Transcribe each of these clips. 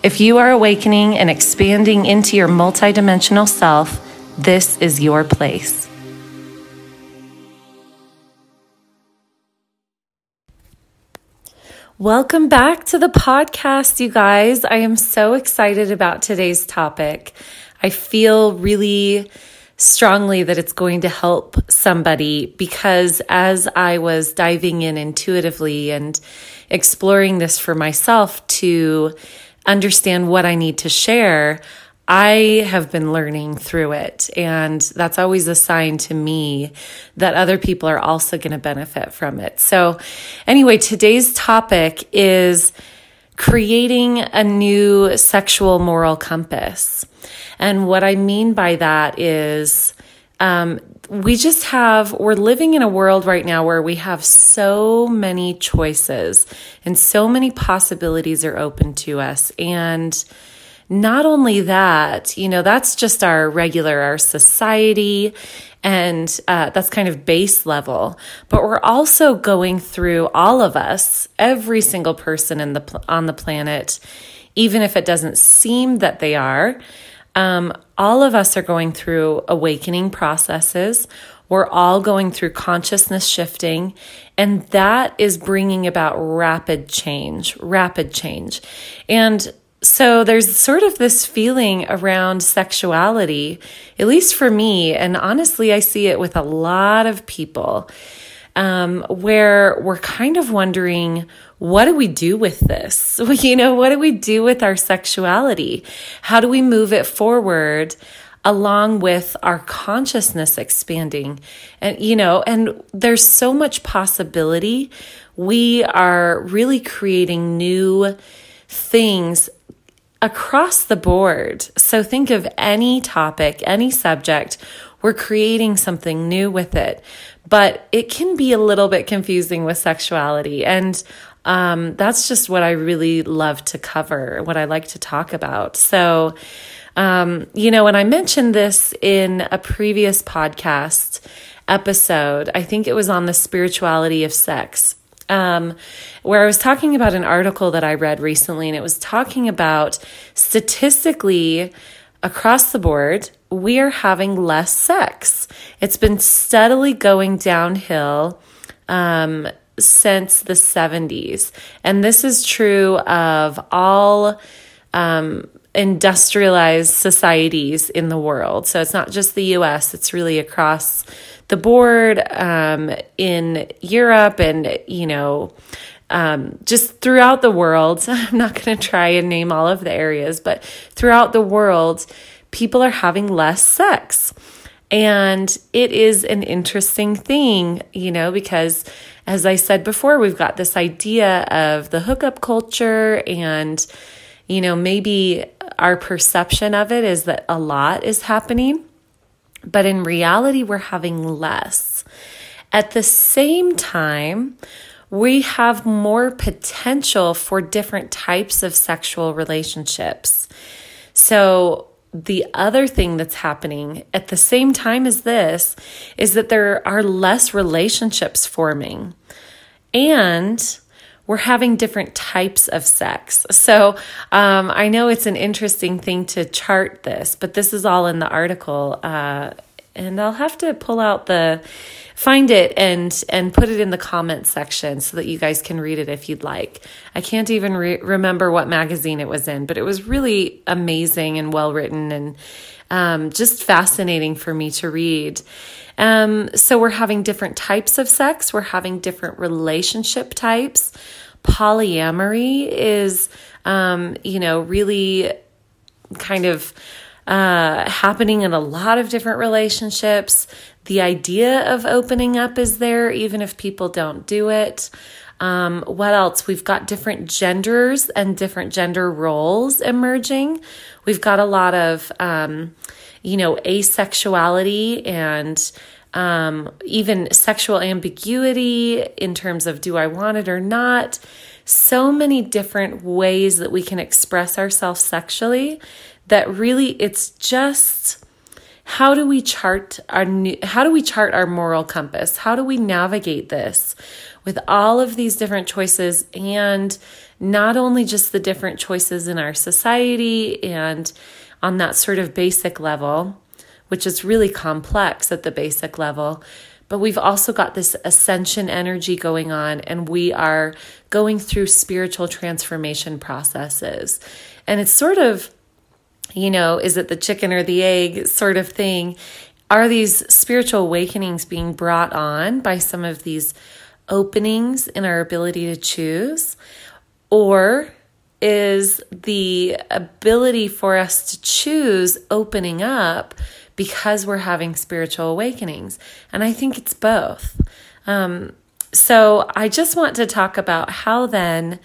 If you are awakening and expanding into your multidimensional self, this is your place. Welcome back to the podcast, you guys. I am so excited about today's topic. I feel really strongly that it's going to help somebody because as I was diving in intuitively and exploring this for myself to understand what I need to share, I have been learning through it. And that's always a sign to me that other people are also going to benefit from it. So, anyway, today's topic is creating a new sexual moral compass. And what I mean by that is, um, we just have, we're living in a world right now where we have so many choices and so many possibilities are open to us. And not only that, you know, that's just our regular, our society, and uh, that's kind of base level. But we're also going through all of us, every single person in the on the planet, even if it doesn't seem that they are um, all of us are going through awakening processes. We're all going through consciousness shifting, and that is bringing about rapid change, rapid change. And so there's sort of this feeling around sexuality, at least for me, and honestly, I see it with a lot of people, um, where we're kind of wondering what do we do with this? You know, what do we do with our sexuality? How do we move it forward? along with our consciousness expanding and you know and there's so much possibility we are really creating new things across the board so think of any topic any subject we're creating something new with it but it can be a little bit confusing with sexuality and um, that's just what I really love to cover, what I like to talk about. So, um, you know, when I mentioned this in a previous podcast episode, I think it was on the spirituality of sex. Um, where I was talking about an article that I read recently, and it was talking about statistically across the board, we are having less sex. It's been steadily going downhill um, since the 70s. And this is true of all um, industrialized societies in the world. So it's not just the US, it's really across the board um, in Europe and, you know, um, just throughout the world. I'm not going to try and name all of the areas, but throughout the world, people are having less sex. And it is an interesting thing, you know, because as I said before, we've got this idea of the hookup culture, and, you know, maybe our perception of it is that a lot is happening, but in reality, we're having less. At the same time, we have more potential for different types of sexual relationships. So, the other thing that's happening at the same time as this is that there are less relationships forming and we're having different types of sex. So um, I know it's an interesting thing to chart this, but this is all in the article. Uh, and I'll have to pull out the find it and and put it in the comments section so that you guys can read it if you'd like. I can't even re- remember what magazine it was in, but it was really amazing and well written and um, just fascinating for me to read. Um, so we're having different types of sex. We're having different relationship types. Polyamory is, um, you know, really kind of uh, happening in a lot of different relationships. the idea of opening up is there, even if people don't do it. Um, what else? We've got different genders and different gender roles emerging. We've got a lot of, um, you know, asexuality and um, even sexual ambiguity in terms of do I want it or not. So many different ways that we can express ourselves sexually that really it's just how do we chart our new, how do we chart our moral compass? How do we navigate this with all of these different choices and not only just the different choices in our society and on that sort of basic level, which is really complex at the basic level, but we've also got this ascension energy going on and we are going through spiritual transformation processes. And it's sort of you know, is it the chicken or the egg sort of thing? Are these spiritual awakenings being brought on by some of these openings in our ability to choose? Or is the ability for us to choose opening up because we're having spiritual awakenings? And I think it's both. Um, so I just want to talk about how then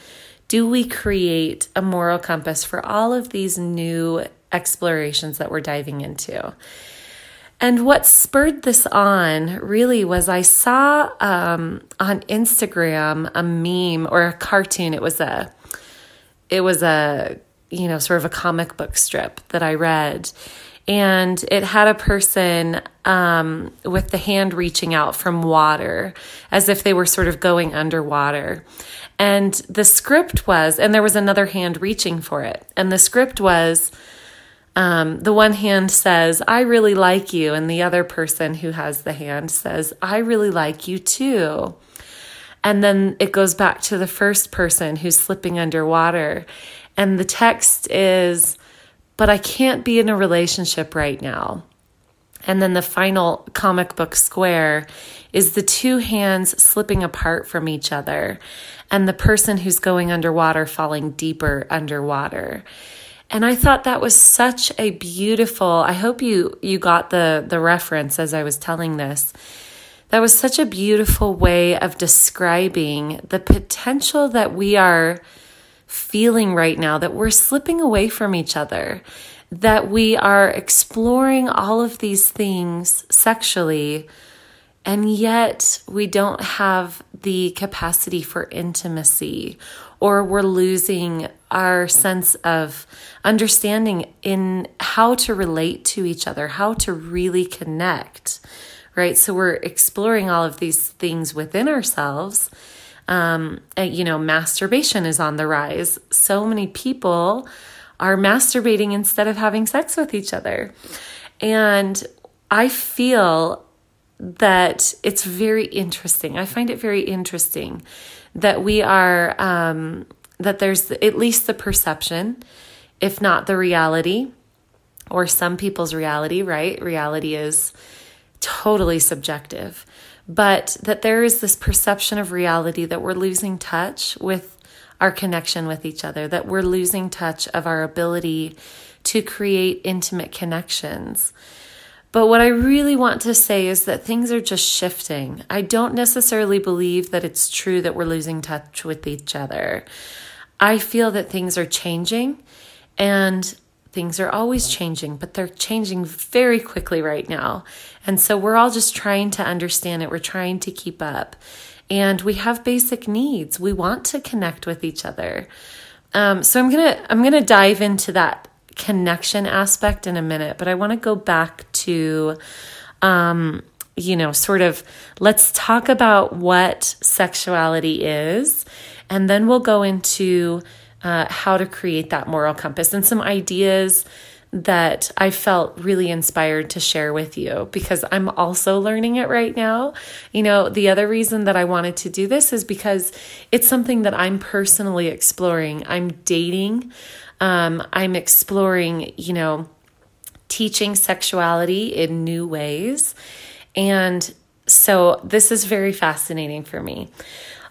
do we create a moral compass for all of these new explorations that we're diving into? And what spurred this on really was I saw um, on Instagram a meme or a cartoon. It was a, it was a, you know, sort of a comic book strip that I read, and it had a person um, with the hand reaching out from water as if they were sort of going underwater. And the script was, and there was another hand reaching for it. And the script was, um, the one hand says, I really like you. And the other person who has the hand says, I really like you too. And then it goes back to the first person who's slipping underwater. And the text is, but I can't be in a relationship right now. And then the final comic book square is the two hands slipping apart from each other and the person who's going underwater falling deeper underwater. And I thought that was such a beautiful, I hope you you got the the reference as I was telling this. That was such a beautiful way of describing the potential that we are feeling right now that we're slipping away from each other that we are exploring all of these things sexually, and yet we don't have the capacity for intimacy, or we're losing our sense of understanding in how to relate to each other, how to really connect, right? So we're exploring all of these things within ourselves. Um, you know, masturbation is on the rise. So many people are masturbating instead of having sex with each other. And I feel that it's very interesting. I find it very interesting that we are, um, that there's at least the perception, if not the reality, or some people's reality, right? Reality is totally subjective. But that there is this perception of reality that we're losing touch with our connection with each other, that we're losing touch of our ability to create intimate connections. But what I really want to say is that things are just shifting. I don't necessarily believe that it's true that we're losing touch with each other. I feel that things are changing and things are always changing, but they're changing very quickly right now. And so we're all just trying to understand it. We're trying to keep up and we have basic needs. We want to connect with each other. Um, so I'm gonna I'm gonna dive into that connection aspect in a minute, but I want to go back to, um, you know, sort of let's talk about what sexuality is, and then we'll go into uh, how to create that moral compass and some ideas that I felt really inspired to share with you because I'm also learning it right now. You know, the other reason that I wanted to do this is because it's something that I'm personally exploring. I'm dating, um, I'm exploring, you know, teaching sexuality in new ways. And so this is very fascinating for me.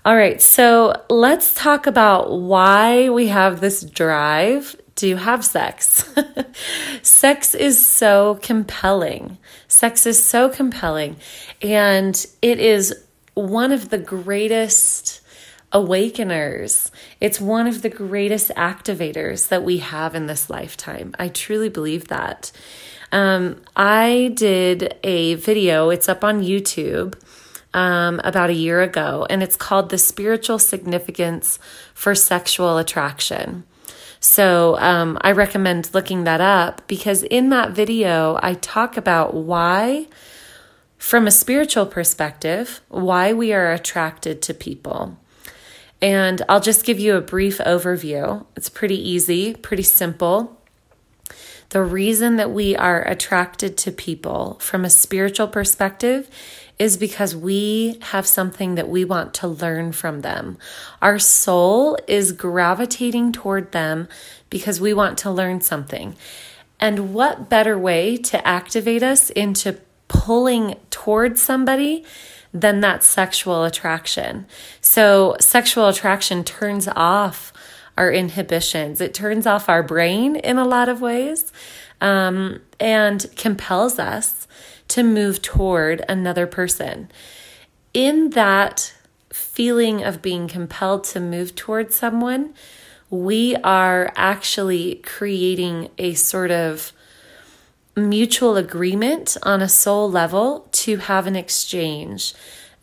All right, so let's talk about why we have this drive to have sex. sex is so compelling. Sex is so compelling, and it is one of the greatest awakeners. It's one of the greatest activators that we have in this lifetime. I truly believe that. Um, I did a video, it's up on YouTube. Um, about a year ago, and it's called The Spiritual Significance for Sexual Attraction. So um, I recommend looking that up because in that video, I talk about why, from a spiritual perspective, why we are attracted to people. And I'll just give you a brief overview. It's pretty easy, pretty simple. The reason that we are attracted to people from a spiritual perspective is because we have something that we want to learn from them. Our soul is gravitating toward them because we want to learn something. And what better way to activate us into pulling towards somebody than that sexual attraction. So, sexual attraction turns off our inhibitions, it turns off our brain in a lot of ways um, and compels us to move toward another person. In that feeling of being compelled to move towards someone, we are actually creating a sort of mutual agreement on a soul level to have an exchange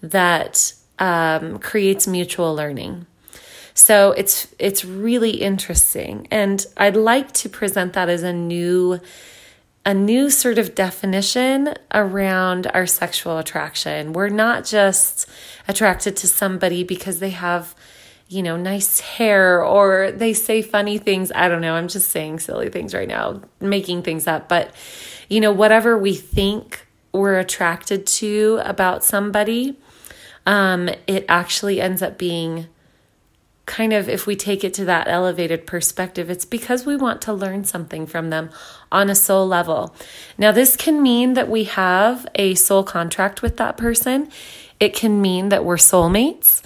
that um, creates mutual learning. So it's it's really interesting, and I'd like to present that as a new a new sort of definition around our sexual attraction. We're not just attracted to somebody because they have you know, nice hair or they say funny things. I don't know. I'm just saying silly things right now, making things up. But, you know, whatever we think we're attracted to about somebody, um, it actually ends up being kind of, if we take it to that elevated perspective, it's because we want to learn something from them on a soul level. Now, this can mean that we have a soul contract with that person, it can mean that we're soulmates.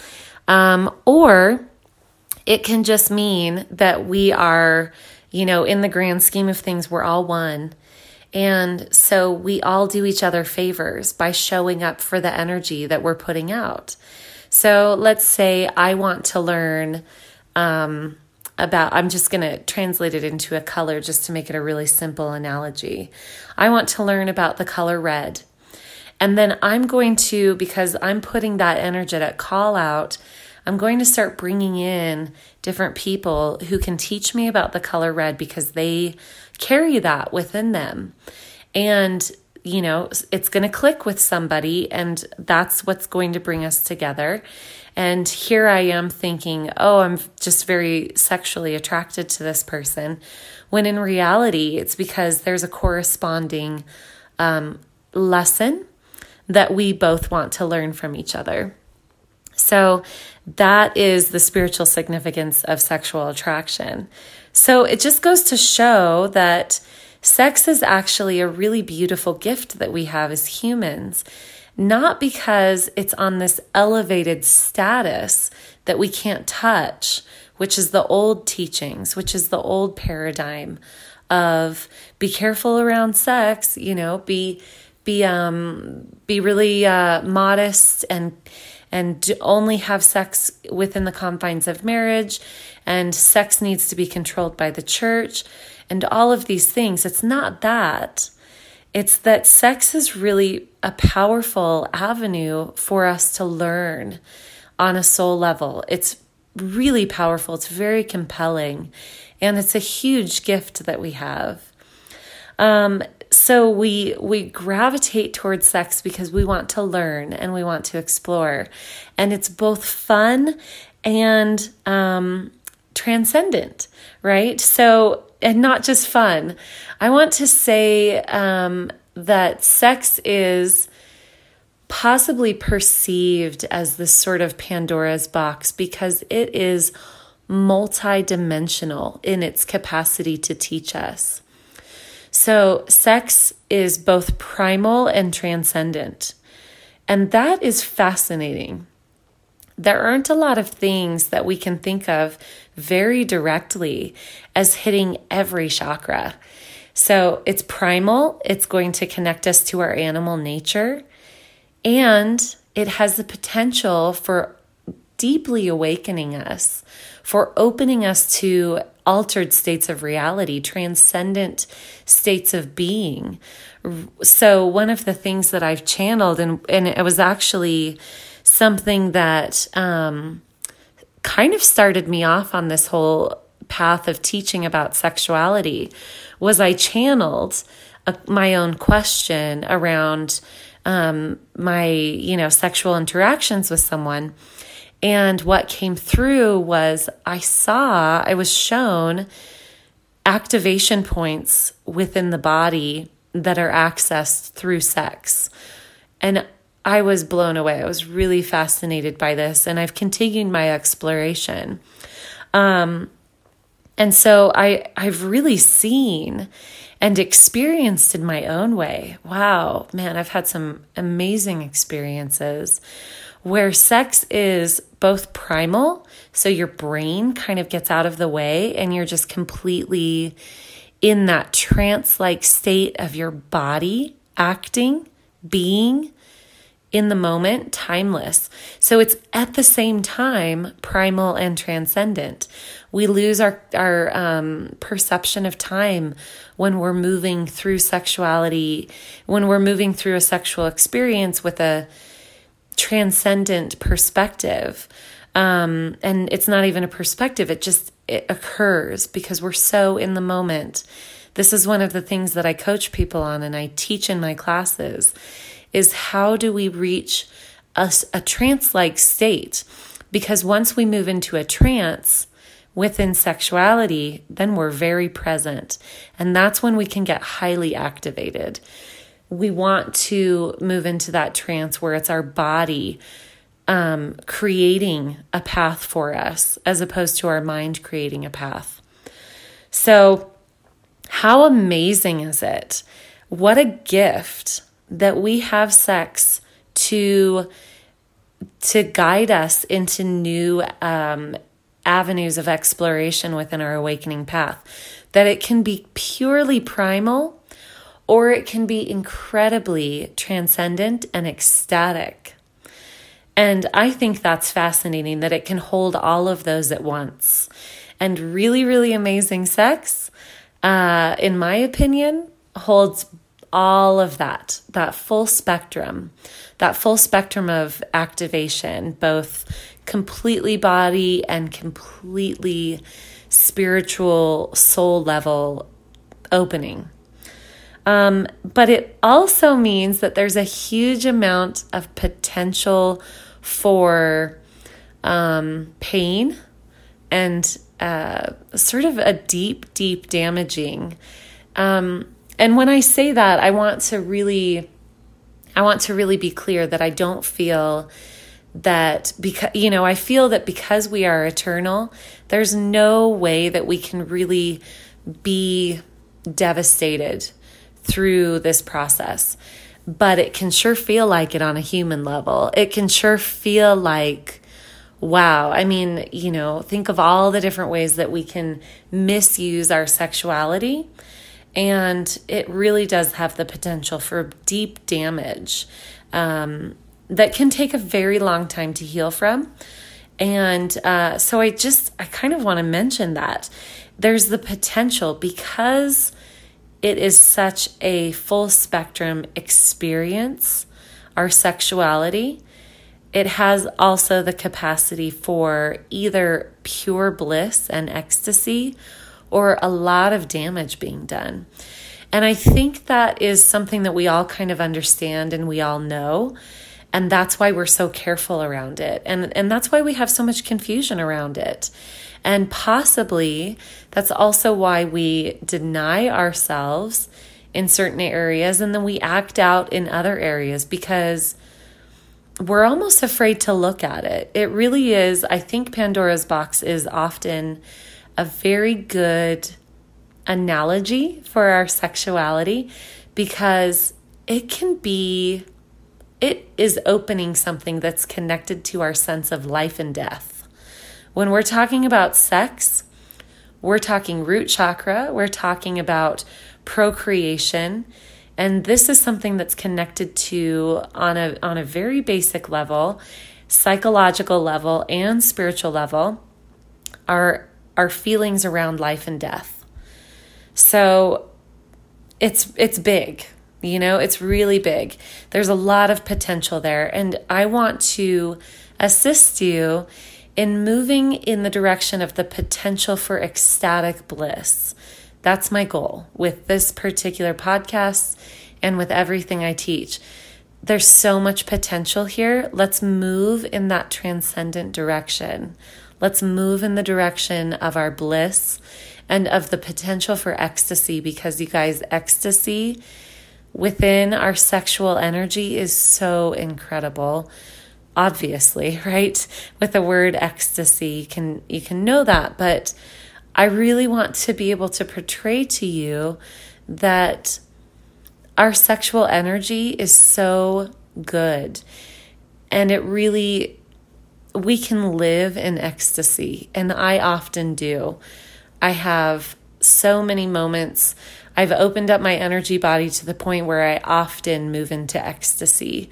Um, or it can just mean that we are, you know, in the grand scheme of things, we're all one. And so we all do each other favors by showing up for the energy that we're putting out. So let's say I want to learn um, about, I'm just going to translate it into a color just to make it a really simple analogy. I want to learn about the color red. And then I'm going to, because I'm putting that energetic call out, I'm going to start bringing in different people who can teach me about the color red because they carry that within them. And, you know, it's going to click with somebody, and that's what's going to bring us together. And here I am thinking, oh, I'm just very sexually attracted to this person. When in reality, it's because there's a corresponding um, lesson that we both want to learn from each other. So that is the spiritual significance of sexual attraction. So it just goes to show that sex is actually a really beautiful gift that we have as humans, not because it's on this elevated status that we can't touch, which is the old teachings, which is the old paradigm of be careful around sex, you know, be be um be really uh modest and and only have sex within the confines of marriage, and sex needs to be controlled by the church, and all of these things. It's not that. It's that sex is really a powerful avenue for us to learn on a soul level. It's really powerful, it's very compelling, and it's a huge gift that we have. Um, so we we gravitate towards sex because we want to learn and we want to explore. And it's both fun and um, transcendent right? So and not just fun i want to say um, that sex is possibly perceived as this sort of pandora's box because it is multidimensional in its capacity to teach us so, sex is both primal and transcendent. And that is fascinating. There aren't a lot of things that we can think of very directly as hitting every chakra. So it's primal, it's going to connect us to our animal nature, and it has the potential for deeply awakening us, for opening us to altered states of reality, transcendent states of being. So, one of the things that I've channeled, and, and it was actually something that um, kind of started me off on this whole path of teaching about sexuality, was I channeled a, my own question around um, my, you know, sexual interactions with someone. And what came through was I saw, I was shown activation points within the body that are accessed through sex. And I was blown away. I was really fascinated by this, and I've continued my exploration. Um, and so I, I've really seen and experienced in my own way. Wow, man, I've had some amazing experiences where sex is both primal, so your brain kind of gets out of the way and you're just completely in that trance like state of your body acting, being in the moment, timeless. So it's at the same time primal and transcendent. We lose our, our um, perception of time when we're moving through sexuality, when we're moving through a sexual experience with a transcendent perspective. Um, and it's not even a perspective, it just it occurs because we're so in the moment. This is one of the things that I coach people on and I teach in my classes is how do we reach a, a trance like state? Because once we move into a trance, within sexuality, then we're very present. And that's when we can get highly activated. We want to move into that trance where it's our body um, creating a path for us as opposed to our mind creating a path. So, how amazing is it? What a gift that we have sex to to guide us into new um, avenues of exploration within our awakening path. That it can be purely primal or it can be incredibly transcendent and ecstatic. And I think that's fascinating that it can hold all of those at once. And really, really amazing sex, uh, in my opinion, holds all of that, that full spectrum, that full spectrum of activation, both completely body and completely spiritual soul level opening. Um, but it also means that there's a huge amount of potential for um, pain and uh, sort of a deep, deep damaging. Um, and when I say that, I want to really, I want to really be clear that I don't feel that because you know i feel that because we are eternal there's no way that we can really be devastated through this process. But it can sure feel like it on a human level. It can sure feel like wow i mean you know think of all the different ways that we can misuse our sexuality and it really does have the potential for deep damage um, that can take a very long time to heal from. And uh, so I just, I kind of want to mention that there's the potential because it is such a full spectrum experience, our sexuality. It has also the capacity for either pure bliss and ecstasy or a lot of damage being done. And I think that is something that we all kind of understand and we all know and that's why we're so careful around it and and that's why we have so much confusion around it and possibly that's also why we deny ourselves in certain areas and then we act out in other areas because we're almost afraid to look at it. It really is. I think Pandora's box is often a very good analogy for our sexuality because it can be it is opening something that's connected to our sense of life and death. When we're talking about sex, We're talking root chakra, we're talking about procreation. And this is something that's connected to on a on a very basic level, psychological level and spiritual level, our our feelings around life and death. So it's it's big. You know, it's really big. There's a lot of potential there and I want to assist you in moving in the direction of the potential for ecstatic bliss. That's my goal with this particular podcast and with everything I teach. There's so much potential here. Let's move in that transcendent direction. Let's move in the direction of our bliss and of the potential for ecstasy because you guys, ecstasy within our sexual energy is so incredible obviously, right? With the word ecstasy, you can you can know that, but I really want to be able to portray to you that our sexual energy is so good. And it really we can live in ecstasy, and I often do. I have so many moments. I've opened up my energy body to the point where I often move into ecstasy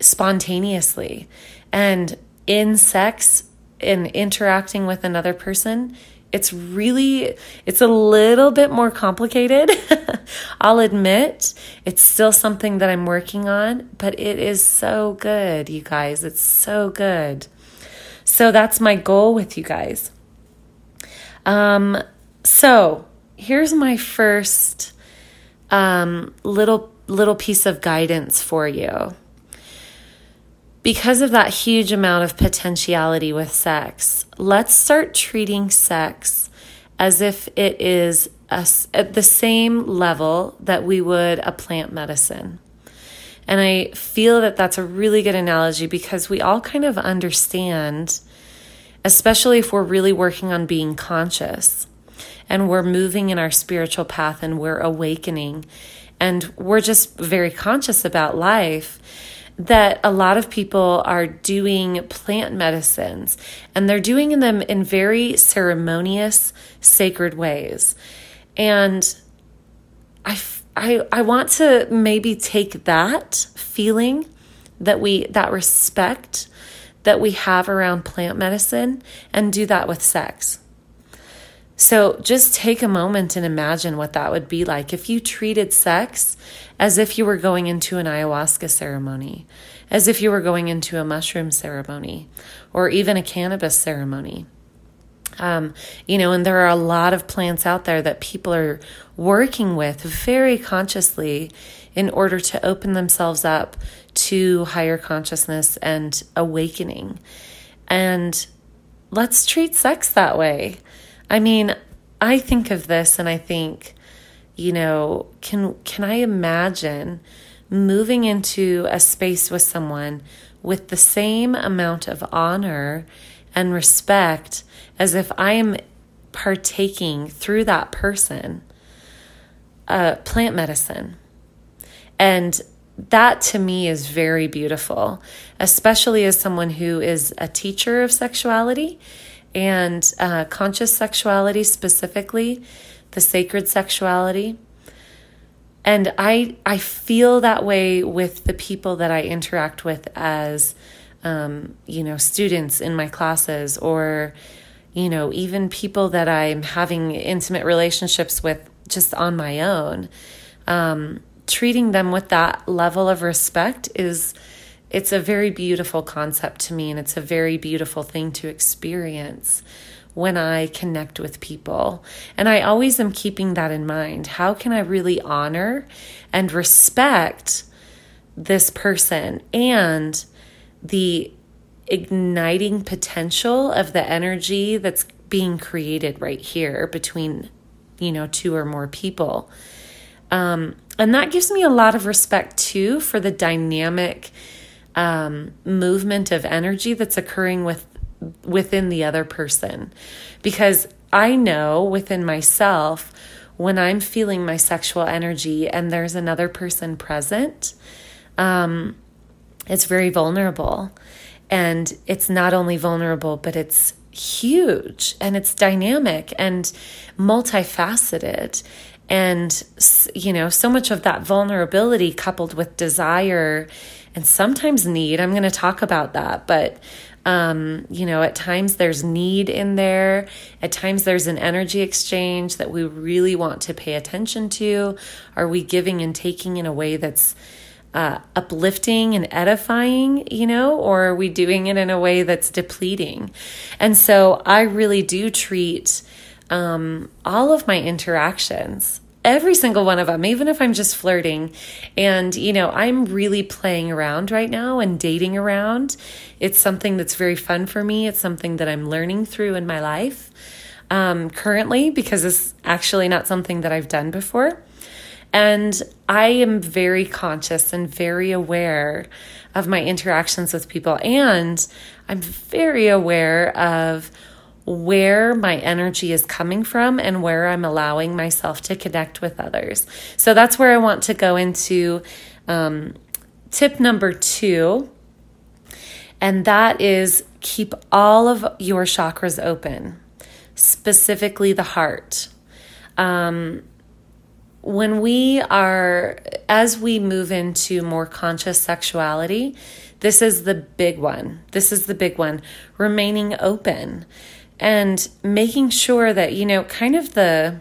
spontaneously. And in sex, in interacting with another person, it's really it's a little bit more complicated i'll admit it's still something that i'm working on but it is so good you guys it's so good so that's my goal with you guys um so here's my first um little little piece of guidance for you because of that huge amount of potentiality with sex, let's start treating sex as if it is a, at the same level that we would a plant medicine. And I feel that that's a really good analogy because we all kind of understand, especially if we're really working on being conscious and we're moving in our spiritual path and we're awakening and we're just very conscious about life that a lot of people are doing plant medicines and they're doing them in very ceremonious, sacred ways. And I, I, I want to maybe take that feeling that we, that respect that we have around plant medicine and do that with sex. So just take a moment and imagine what that would be like if you treated sex as if you were going into an ayahuasca ceremony, as if you were going into a mushroom ceremony, or even a cannabis ceremony. Um, you know, and there are a lot of plants out there that people are working with very consciously in order to open themselves up to higher consciousness and awakening. And let's treat sex that way. I mean, I think of this and I think, you know, can can I imagine moving into a space with someone with the same amount of honor and respect as if I am partaking through that person uh, plant medicine. And that to me is very beautiful, especially as someone who is a teacher of sexuality and uh, conscious sexuality specifically, the sacred sexuality. And I I feel that way with the people that I interact with as um, you know students in my classes or you know even people that I'm having intimate relationships with just on my own. Um, treating them with that level of respect is it's a very beautiful concept to me and it's a very beautiful thing to experience when I connect with people. And I always am keeping that in mind. How can I really honor and respect this person and the igniting potential of the energy that's being created right here between, you know, two or more people? Um, and that gives me a lot of respect too for the dynamic um, movement of energy that's occurring with within the other person because I know within myself when I'm feeling my sexual energy and there's another person present, um, it's very vulnerable. And it's not only vulnerable, but it's huge and it's dynamic and multifaceted. And you know so much of that vulnerability coupled with desire and sometimes need i'm going to talk about that but um, you know at times there's need in there. At times there's an energy exchange that we really want to pay attention to. Are we giving and taking in a way that's uh, uplifting and edifying, you know, or are we doing it in a way that's depleting? And so I really do treat um, all of my interactions, every single one of them, even if I'm just flirting. And, you know, I'm really playing around right now and dating around. It's something that's very fun for me, it's something that I'm learning through in my life. Um, currently, because it's actually not something that I've done before. And I am very conscious and very aware of my interactions with people. And I'm very aware of where my energy is coming from and where I'm allowing myself to connect with others. So that's where I want to go into um, tip number two. And that is keep all of your chakras open, specifically the heart. Um, when we are, as we move into more conscious sexuality, this is the big one. This is the big one. Remaining open and making sure that, you know, kind of the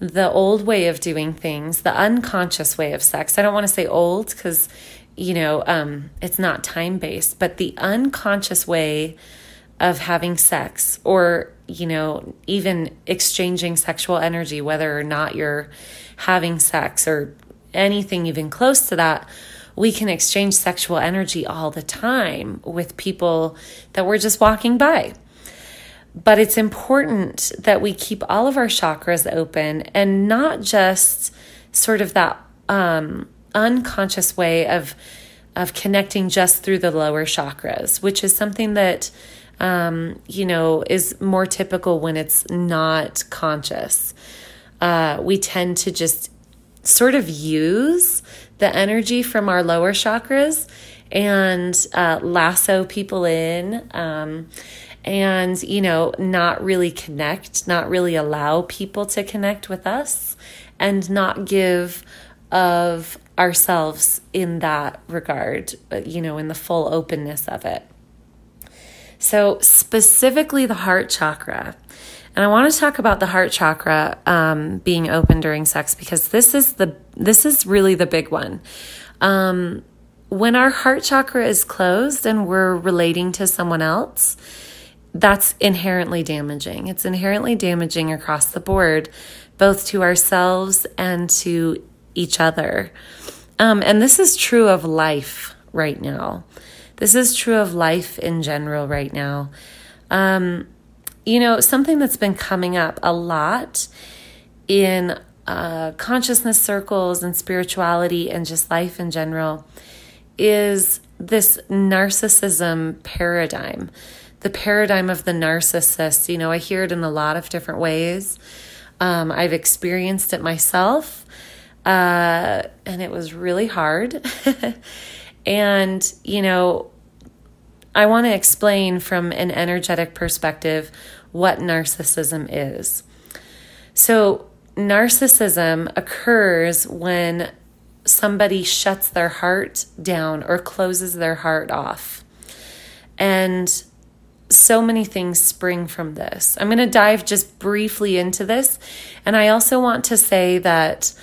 the old way of doing things, the unconscious way of sex. I don't want to say old because, you know, um, it's not time based, but the unconscious way of having sex or, you know, even exchanging sexual energy, whether or not you're having sex or anything even close to that, we can exchange sexual energy all the time with people that we're just walking by. But it's important that we keep all of our chakras open and not just sort of that um, unconscious way of of connecting just through the lower chakras, which is something that um, you know, is more typical when it's not conscious. Uh, we tend to just sort of use the energy from our lower chakras and uh, lasso people in um, and, you know, not really connect, not really allow people to connect with us and not give of ourselves in that regard, you know, in the full openness of it. So, specifically the heart chakra. And I want to talk about the heart chakra um, being open during sex because this is the this is really the big one. Um, when our heart chakra is closed and we're relating to someone else, that's inherently damaging. It's inherently damaging across the board, both to ourselves and to each other. Um, and this is true of life right now. This is true of life in general right now. Um, you know, something that's been coming up a lot in uh, consciousness circles and spirituality and just life in general is this narcissism paradigm, the paradigm of the narcissist. You know, I hear it in a lot of different ways. Um, I've experienced it myself, uh, and it was really hard. and, you know, I want to explain from an energetic perspective what narcissism is. So, narcissism occurs when somebody shuts their heart down or closes their heart off. And so many things spring from this. I'm going to dive just briefly into this. And I also want to say that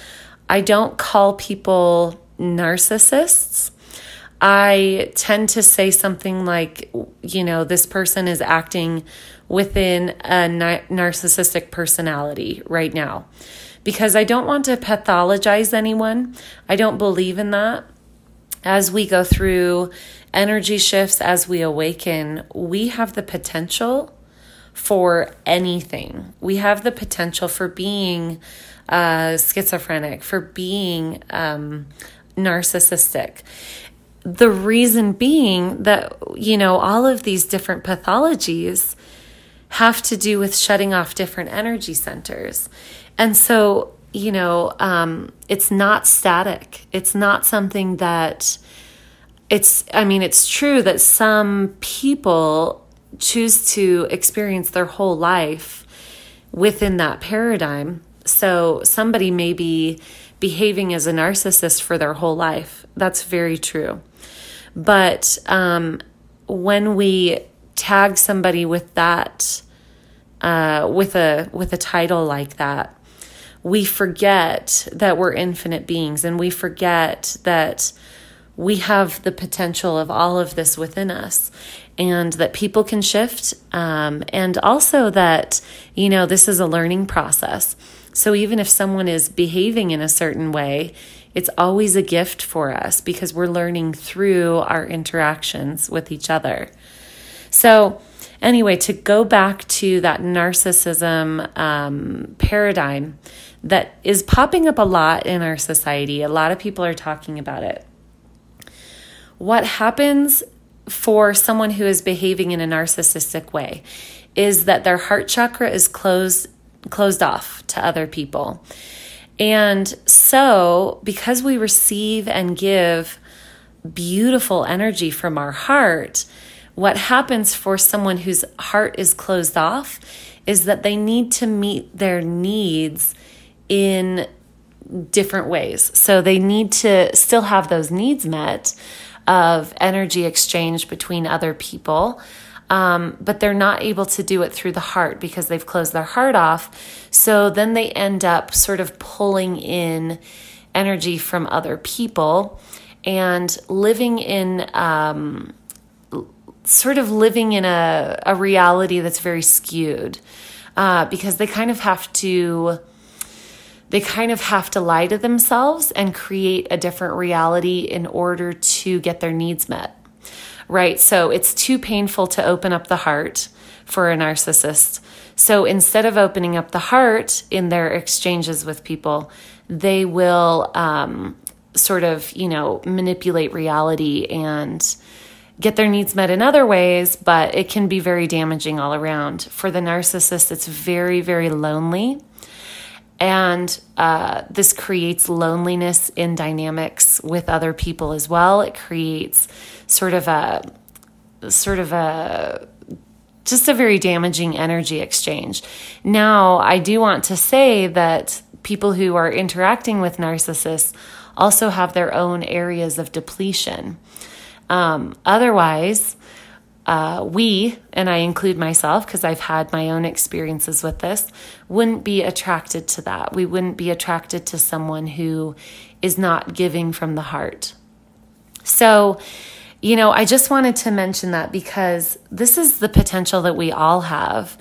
I don't call people narcissists. I tend to say something like, you know, this person is acting within a narcissistic personality right now because I don't want to pathologize anyone. I don't believe in that. As we go through energy shifts, as we awaken, we have the potential for anything. We have the potential for being uh, schizophrenic, for being um, narcissistic the reason being that, you know, all of these different pathologies have to do with shutting off different energy centers. And so, you know, um, it's not static. It's not something that it's, I mean, it's true that some people choose to experience their whole life within that paradigm. So somebody may be behaving as a narcissist for their whole life. That's very true. But um, when we tag somebody with that, uh, with a with a title like that, we forget that we're infinite beings, and we forget that we have the potential of all of this within us and that people can shift um, and also that you know this is a learning process so even if someone is behaving in a certain way it's always a gift for us because we're learning through our interactions with each other. So anyway to go back to that narcissism um, paradigm that is popping up a lot in our society a lot of people are talking about it. What happens for someone who is behaving in a narcissistic way is that their heart chakra is closed closed off to other people. And so, because we receive and give beautiful energy from our heart, what happens for someone whose heart is closed off is that they need to meet their needs in different ways. So, they need to still have those needs met, of energy exchange between other people. Um, but they're not able to do it through the heart because they've closed their heart off. So then they end up sort of pulling in energy from other people and living in um, sort of living in a, a reality that's very skewed uh, because they kind of have to they kind of have to lie to themselves and create a different reality in order to get their needs met. Right? So it's too painful to open up the heart for a narcissist. So instead of opening up the heart in their exchanges with people, they will um, sort of, you know, manipulate reality and get their needs met in other ways, but it can be very damaging all around. For the narcissist, it's very, very lonely and uh, this creates loneliness in dynamics with other people as well. It creates sort of a, sort of a, just a very damaging energy exchange. Now, I do want to say that people who are interacting with narcissists also have their own areas of depletion. Um, otherwise, uh, we, and I include myself because I've had my own experiences with this, wouldn't be attracted to that. We wouldn't be attracted to someone who is not giving from the heart. So, you know, I just wanted to mention that because this is the potential that we all have.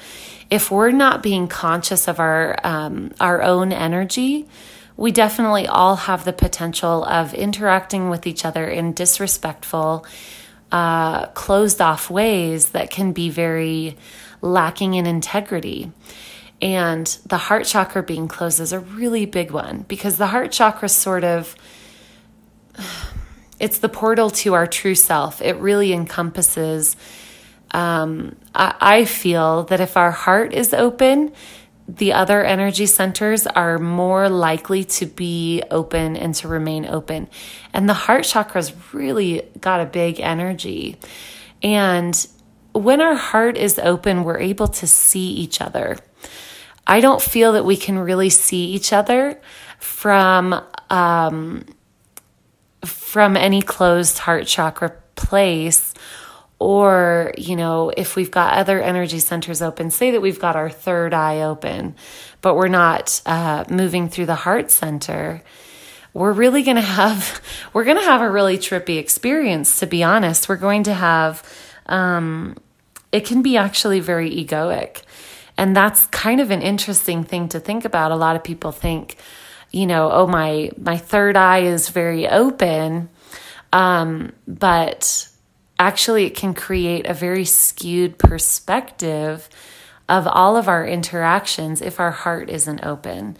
If we're not being conscious of our um, our own energy, we definitely all have the potential of interacting with each other in disrespectful uh, closed off ways that can be very lacking in integrity. And the heart chakra being closed is a really big one because the heart chakra sort of it's the portal to our true self. It really encompasses um, I, I feel that if our heart is open, the other energy centers are more likely to be open and to remain open. And the heart chakra's really got a big energy. And when our heart is open, we're able to see each other. I don't feel that we can really see each other from um, from any closed heart chakra place or, you know, if we've got other energy centers open, say that we've got our third eye open, but we're not uh, moving through the heart center, we're really going to have, we're going to have a really trippy experience, to be honest. We're going to have, um, it can be actually very egoic. And that's kind of an interesting thing to think about. A lot of people think, you know, oh, my, my third eye is very open. Um, but actually it can create a very skewed perspective of all of our interactions if our heart isn't open.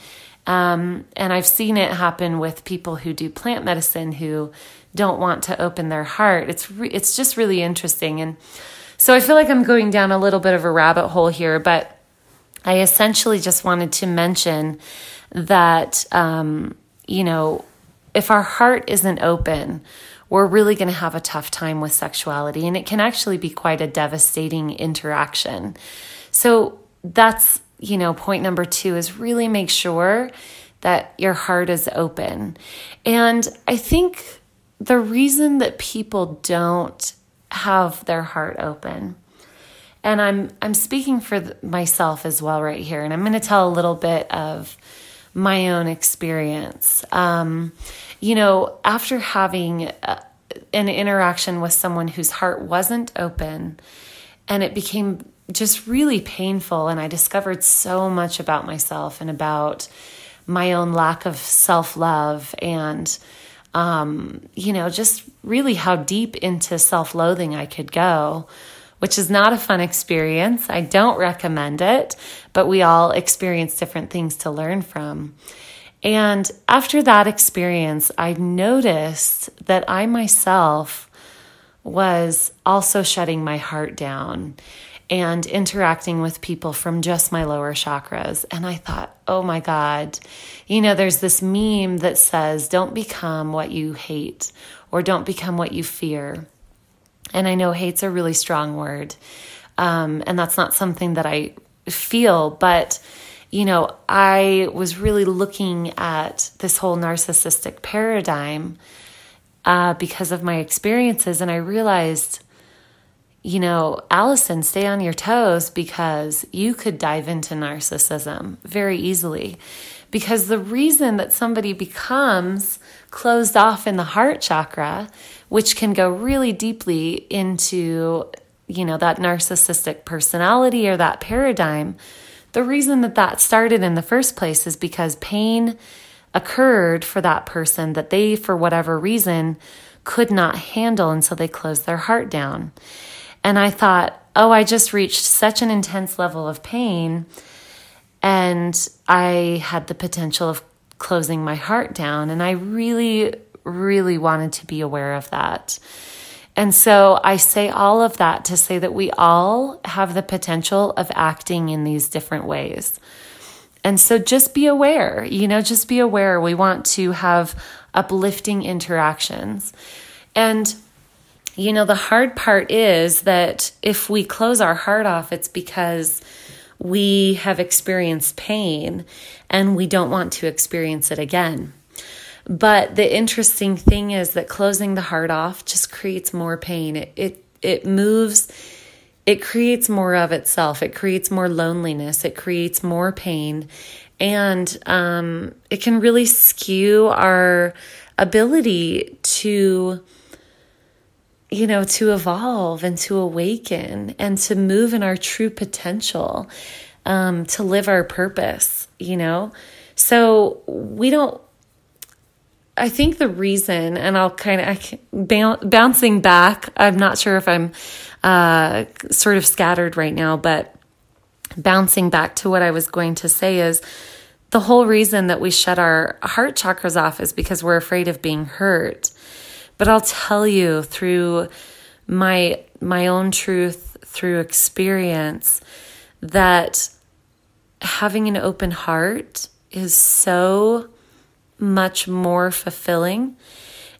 Um, and I've seen it happen with people who do plant medicine who don't want to open their heart. It's re- it's just really interesting, and so I feel like I'm going down a little bit of a rabbit hole here, but I essentially just wanted to mention that um, you know if our heart isn't open, we're really going to have a tough time with sexuality. And it can actually be quite a devastating interaction. So that's, you know, point number two is really make sure that your heart is open. And I think the reason that people don't have their heart open and I'm I'm speaking for myself as well right here and I'm going to tell a little bit of my own experience. Um, you know, after having a, uh, an interaction with someone whose heart wasn't open and it became just really painful and I discovered so much about myself and about my own lack of self-love and um, you know, just really how deep into self-loathing I could go which is not a fun experience. I don't recommend it, but we all experience different things to learn from. And after that experience, I noticed that I myself was also shutting my heart down and interacting with people from just my lower chakras. And I thought, oh my God, you know, there's this meme that says, don't become what you hate or don't become what you fear. And I know hate's a really strong word. Um, and that's not something that I feel, but you know, I was really looking at this whole narcissistic paradigm uh, because of my experiences, and I realized, you know, Allison, stay on your toes because you could dive into narcissism very easily. Because the reason that somebody becomes closed off in the heart chakra, which can go really deeply into, you know, that narcissistic personality or that paradigm, the reason that that started in the first place is because pain occurred for that person that they, for whatever reason, could not handle until they closed their heart down. And I thought, oh, I just reached such an intense level of pain. And I had the potential of closing my heart down. And I really, really wanted to be aware of that. And so I say all of that to say that we all have the potential of acting in these different ways. And so just be aware, you know, just be aware. We want to have uplifting interactions. And, you know, the hard part is that if we close our heart off, it's because we have experienced pain and we don't want to experience it again. But the interesting thing is that closing the heart off just creates more pain. It it, it moves it creates more of itself. It creates more loneliness. It creates more pain. And um, it can really skew our ability to, you know, to evolve and to awaken and to move in our true potential, um, to live our purpose, you know? So we don't I think the reason, and I'll kind of bouncing back. I'm not sure if I'm uh, sort of scattered right now, but bouncing back to what I was going to say is the whole reason that we shut our heart chakras off is because we're afraid of being hurt. But I'll tell you through my my own truth, through experience, that having an open heart is so much more fulfilling.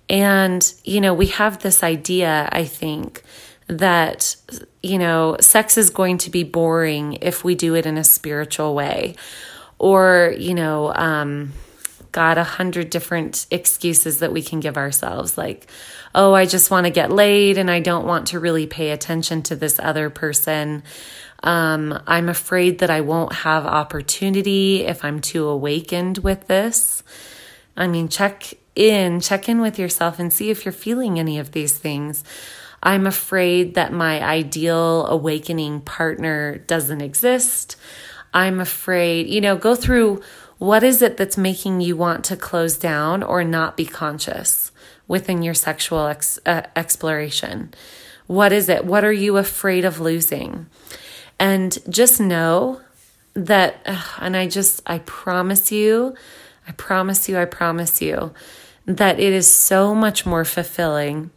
And, you know, we have this idea, I think, that, you know, sex is going to be boring if we do it in a spiritual way. Or, you know, um, got a hundred different excuses that we can give ourselves, like, oh, I just want to get laid and I don't want to really pay attention to this other person. Um, I'm afraid that I won't have opportunity if I'm too awakened with this. I mean, check in, check in with yourself and see if you're feeling any of these things. I'm afraid that my ideal awakening partner doesn't exist. I'm afraid, you know, go through what is it that's making you want to close down or not be conscious within your sexual ex- uh, exploration? What is it? What are you afraid of losing? And just know that, and I just, I promise you, I promise you, I promise you that it is so much more fulfilling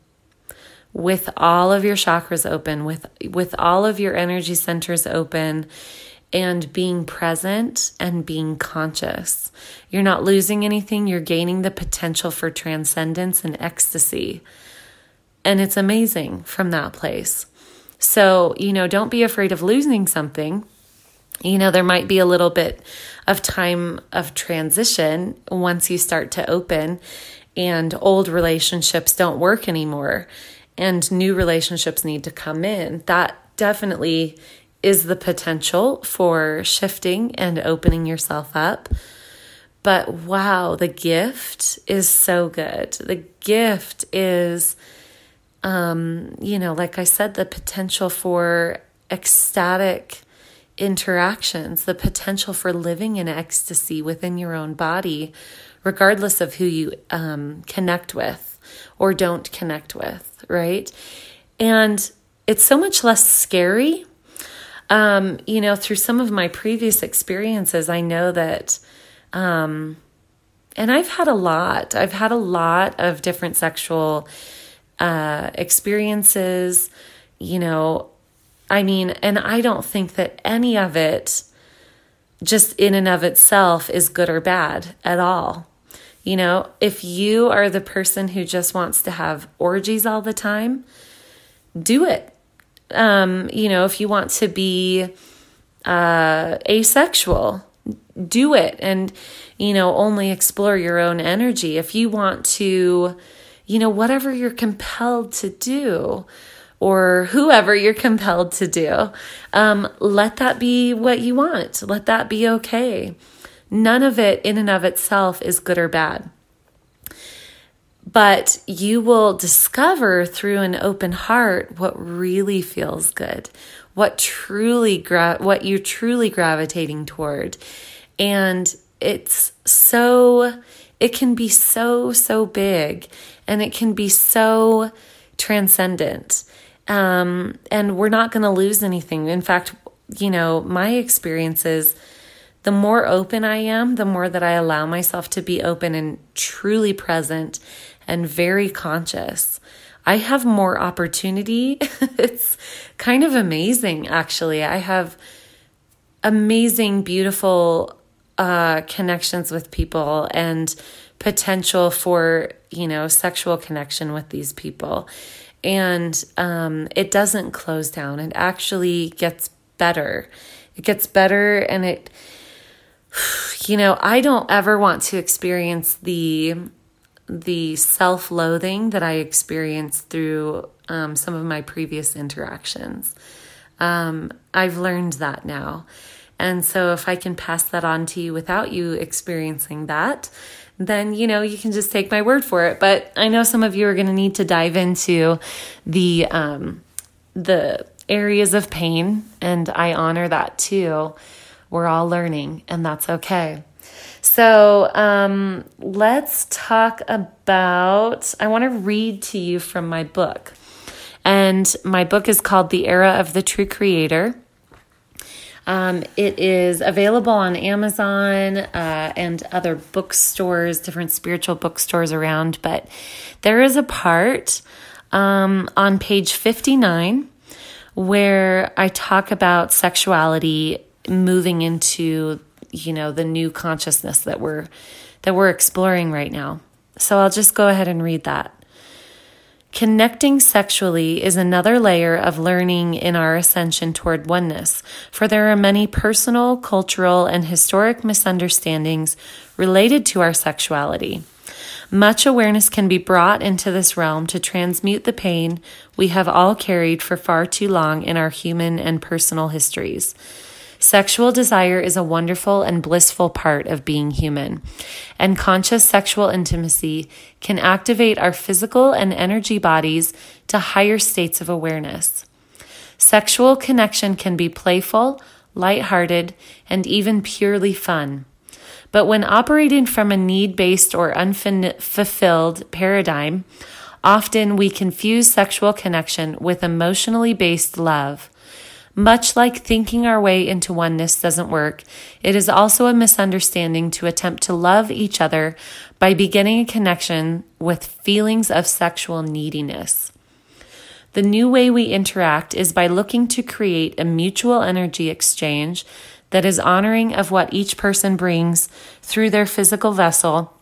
with all of your chakras open, with with all of your energy centers open and being present and being conscious. You're not losing anything, you're gaining the potential for transcendence and ecstasy. and it's amazing from that place. So, you know, don't be afraid of losing something. You know, there might be a little bit of time of transition once you start to open and old relationships don't work anymore and new relationships need to come in. That definitely is the potential for shifting and opening yourself up. But wow, the gift is so good. The gift is, um, you know, like I said, the potential for ecstatic interactions, the potential for living in ecstasy within your own body, regardless of who you um, connect with or don't connect with, right? And it's so much less scary. Um, you know, through some of my previous experiences, I know that, um, and I've had a lot, I've had a lot of different sexual uh, experiences, you know, I mean, and I don't think that any of it, just in and of itself, is good or bad at all. You know, if you are the person who just wants to have orgies all the time, do it. Um, you know, if you want to be uh, asexual, do it and, you know, only explore your own energy. If you want to, you know, whatever you're compelled to do, or whoever you're compelled to do, um, let that be what you want. Let that be okay. None of it in and of itself is good or bad. But you will discover through an open heart what really feels good, what truly gra- what you're truly gravitating toward. And it's so it can be so so big and it can be so transcendent um, and we're not going to lose anything. In fact, you know, my experience is the more open I am, the more that I allow myself to be open and truly present and very conscious. I have more opportunity. it's kind of amazing, actually. I have amazing, beautiful uh, connections with people and potential for, you know, sexual connection with these people and um, it doesn't close down. It actually gets better. It gets better, and it, you know, I don't ever want to experience the the self-loathing that I experienced through um, some of my previous interactions. Um, I've learned that now. And so, if I can pass that on to you without you experiencing that, then you know you can just take my word for it. But I know some of you are going to need to dive into the um, the areas of pain, and I honor that too. We're all learning, and that's okay. So um, let's talk about. I want to read to you from my book, and my book is called "The Era of the True Creator." Um, it is available on Amazon uh, and other bookstores, different spiritual bookstores around. But there is a part um, on page 59 where I talk about sexuality moving into you know the new consciousness that we're that we're exploring right now. So I'll just go ahead and read that. Connecting sexually is another layer of learning in our ascension toward oneness, for there are many personal, cultural, and historic misunderstandings related to our sexuality. Much awareness can be brought into this realm to transmute the pain we have all carried for far too long in our human and personal histories. Sexual desire is a wonderful and blissful part of being human, and conscious sexual intimacy can activate our physical and energy bodies to higher states of awareness. Sexual connection can be playful, lighthearted, and even purely fun. But when operating from a need based or unfulfilled paradigm, often we confuse sexual connection with emotionally based love. Much like thinking our way into oneness doesn't work, it is also a misunderstanding to attempt to love each other by beginning a connection with feelings of sexual neediness. The new way we interact is by looking to create a mutual energy exchange that is honoring of what each person brings through their physical vessel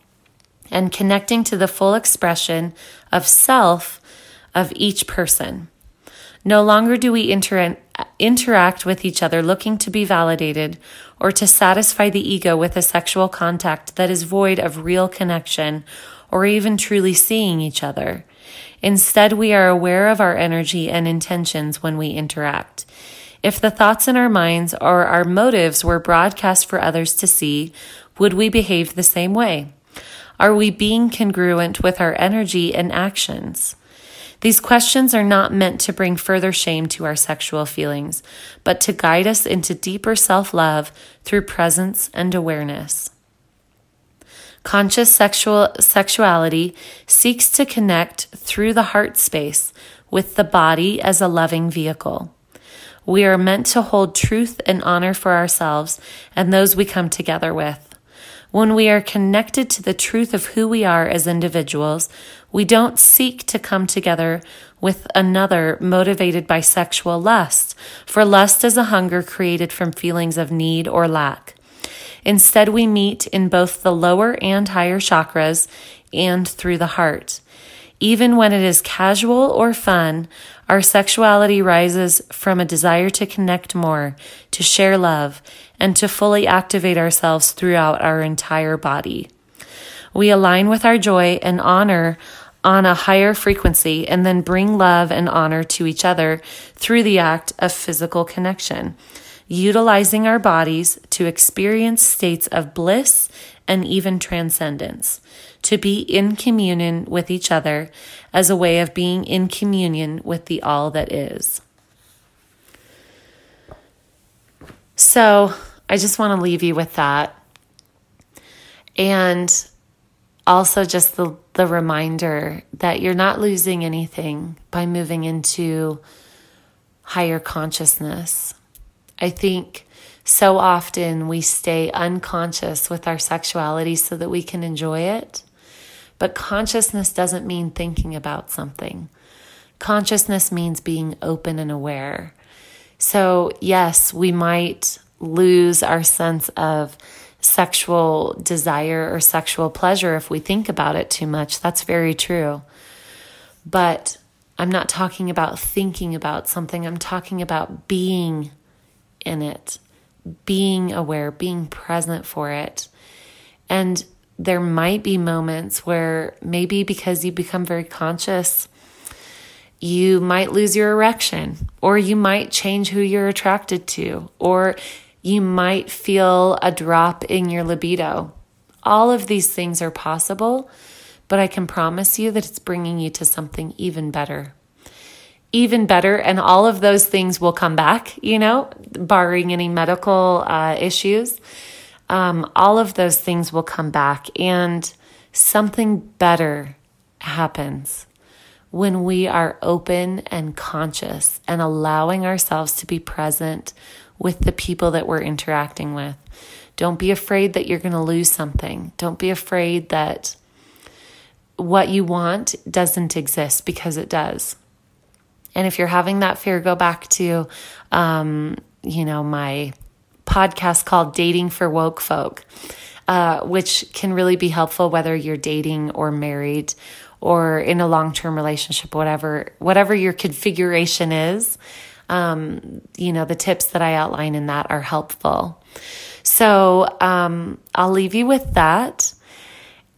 and connecting to the full expression of self of each person. No longer do we inter- interact with each other looking to be validated or to satisfy the ego with a sexual contact that is void of real connection or even truly seeing each other. Instead, we are aware of our energy and intentions when we interact. If the thoughts in our minds or our motives were broadcast for others to see, would we behave the same way? Are we being congruent with our energy and actions? These questions are not meant to bring further shame to our sexual feelings, but to guide us into deeper self love through presence and awareness. Conscious sexual sexuality seeks to connect through the heart space with the body as a loving vehicle. We are meant to hold truth and honor for ourselves and those we come together with. When we are connected to the truth of who we are as individuals, we don't seek to come together with another motivated by sexual lust, for lust is a hunger created from feelings of need or lack. Instead, we meet in both the lower and higher chakras and through the heart. Even when it is casual or fun, our sexuality rises from a desire to connect more, to share love, and to fully activate ourselves throughout our entire body. We align with our joy and honor on a higher frequency and then bring love and honor to each other through the act of physical connection, utilizing our bodies to experience states of bliss and even transcendence, to be in communion with each other as a way of being in communion with the all that is. So, I just want to leave you with that. And also just the, the reminder that you're not losing anything by moving into higher consciousness. I think so often we stay unconscious with our sexuality so that we can enjoy it. But consciousness doesn't mean thinking about something. Consciousness means being open and aware. So, yes, we might lose our sense of sexual desire or sexual pleasure if we think about it too much. That's very true. But I'm not talking about thinking about something, I'm talking about being in it, being aware, being present for it. And there might be moments where maybe because you become very conscious, you might lose your erection, or you might change who you're attracted to, or you might feel a drop in your libido. All of these things are possible, but I can promise you that it's bringing you to something even better. Even better, and all of those things will come back, you know, barring any medical uh, issues. Um, all of those things will come back, and something better happens when we are open and conscious and allowing ourselves to be present with the people that we're interacting with. Don't be afraid that you're going to lose something. Don't be afraid that what you want doesn't exist because it does. And if you're having that fear, go back to, um, you know, my podcast called Dating for Woke Folk, uh, which can really be helpful whether you're dating or married or in a long term relationship, whatever, whatever your configuration is um, you know, the tips that I outline in that are helpful. So um, I'll leave you with that.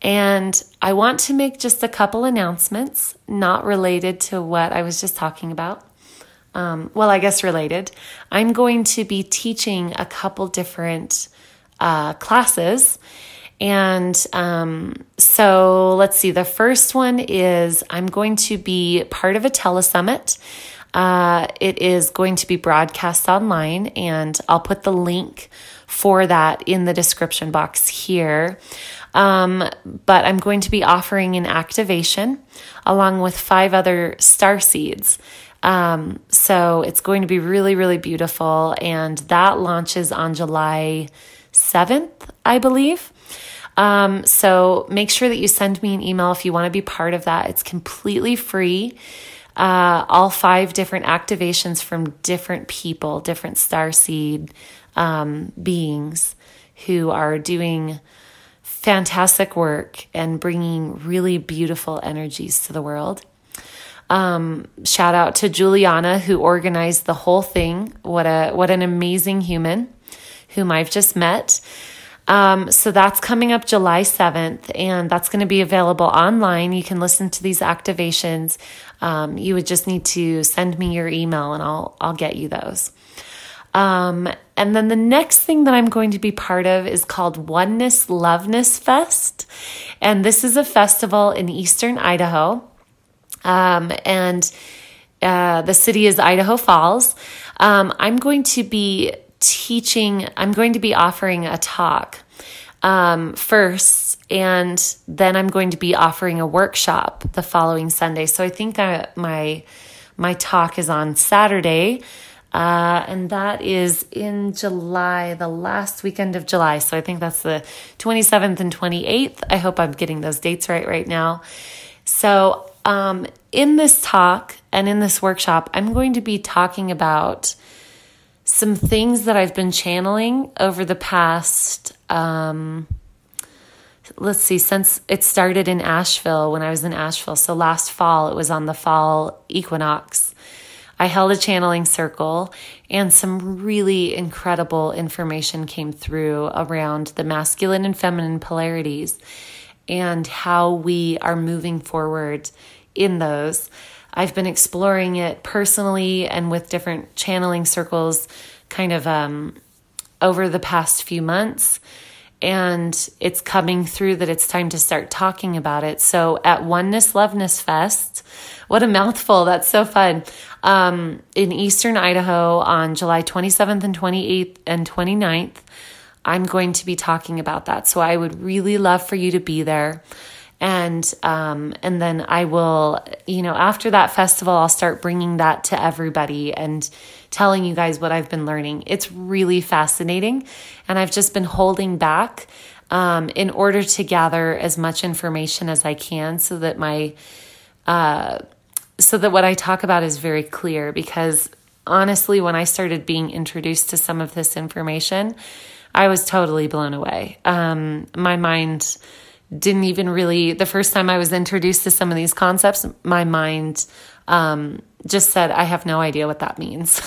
And I want to make just a couple announcements, not related to what I was just talking about. Um, well, I guess related. I'm going to be teaching a couple different uh, classes. And um, so let's see. The first one is I'm going to be part of a telesummit. Uh, it is going to be broadcast online, and I'll put the link for that in the description box here. Um, but I'm going to be offering an activation along with five other star seeds. Um, so it's going to be really, really beautiful. And that launches on July 7th, I believe. Um, so make sure that you send me an email if you want to be part of that. It's completely free uh, all five different activations from different people, different star seed um, beings who are doing fantastic work and bringing really beautiful energies to the world. Um, shout out to Juliana who organized the whole thing. What a what an amazing human whom I've just met. Um, so that's coming up July 7th, and that's going to be available online. You can listen to these activations. Um, you would just need to send me your email, and I'll I'll get you those. Um, and then the next thing that I'm going to be part of is called Oneness Loveness Fest, and this is a festival in eastern Idaho. Um, and uh, the city is Idaho Falls. Um, I'm going to be teaching, I'm going to be offering a talk um, first, and then I'm going to be offering a workshop the following Sunday. So I think I, my my talk is on Saturday, uh, and that is in July, the last weekend of July. So I think that's the 27th and 28th. I hope I'm getting those dates right right now. So um, in this talk and in this workshop, I'm going to be talking about some things that I've been channeling over the past, um, let's see, since it started in Asheville when I was in Asheville. So last fall, it was on the fall equinox. I held a channeling circle, and some really incredible information came through around the masculine and feminine polarities and how we are moving forward in those. I've been exploring it personally and with different channeling circles kind of um, over the past few months. And it's coming through that it's time to start talking about it. So at Oneness Loveness Fest, what a mouthful. That's so fun. Um, in Eastern Idaho on July 27th and 28th and 29th, I'm going to be talking about that. So I would really love for you to be there. And um, and then I will, you know, after that festival, I'll start bringing that to everybody and telling you guys what I've been learning. It's really fascinating, and I've just been holding back um, in order to gather as much information as I can, so that my uh, so that what I talk about is very clear. Because honestly, when I started being introduced to some of this information, I was totally blown away. Um, my mind didn't even really, the first time I was introduced to some of these concepts, my mind um, just said, I have no idea what that means.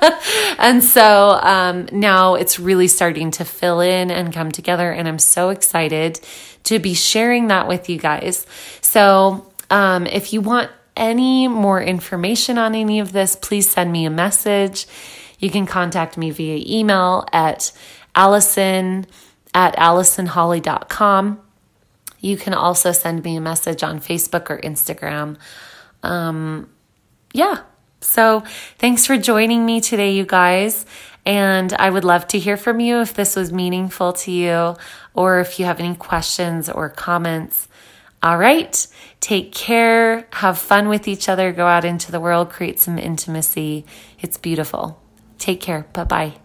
and so um, now it's really starting to fill in and come together. And I'm so excited to be sharing that with you guys. So um, if you want any more information on any of this, please send me a message. You can contact me via email at allison at allisonholley.com. You can also send me a message on Facebook or Instagram. Um, yeah. So thanks for joining me today, you guys. And I would love to hear from you if this was meaningful to you or if you have any questions or comments. All right. Take care. Have fun with each other. Go out into the world, create some intimacy. It's beautiful. Take care. Bye bye.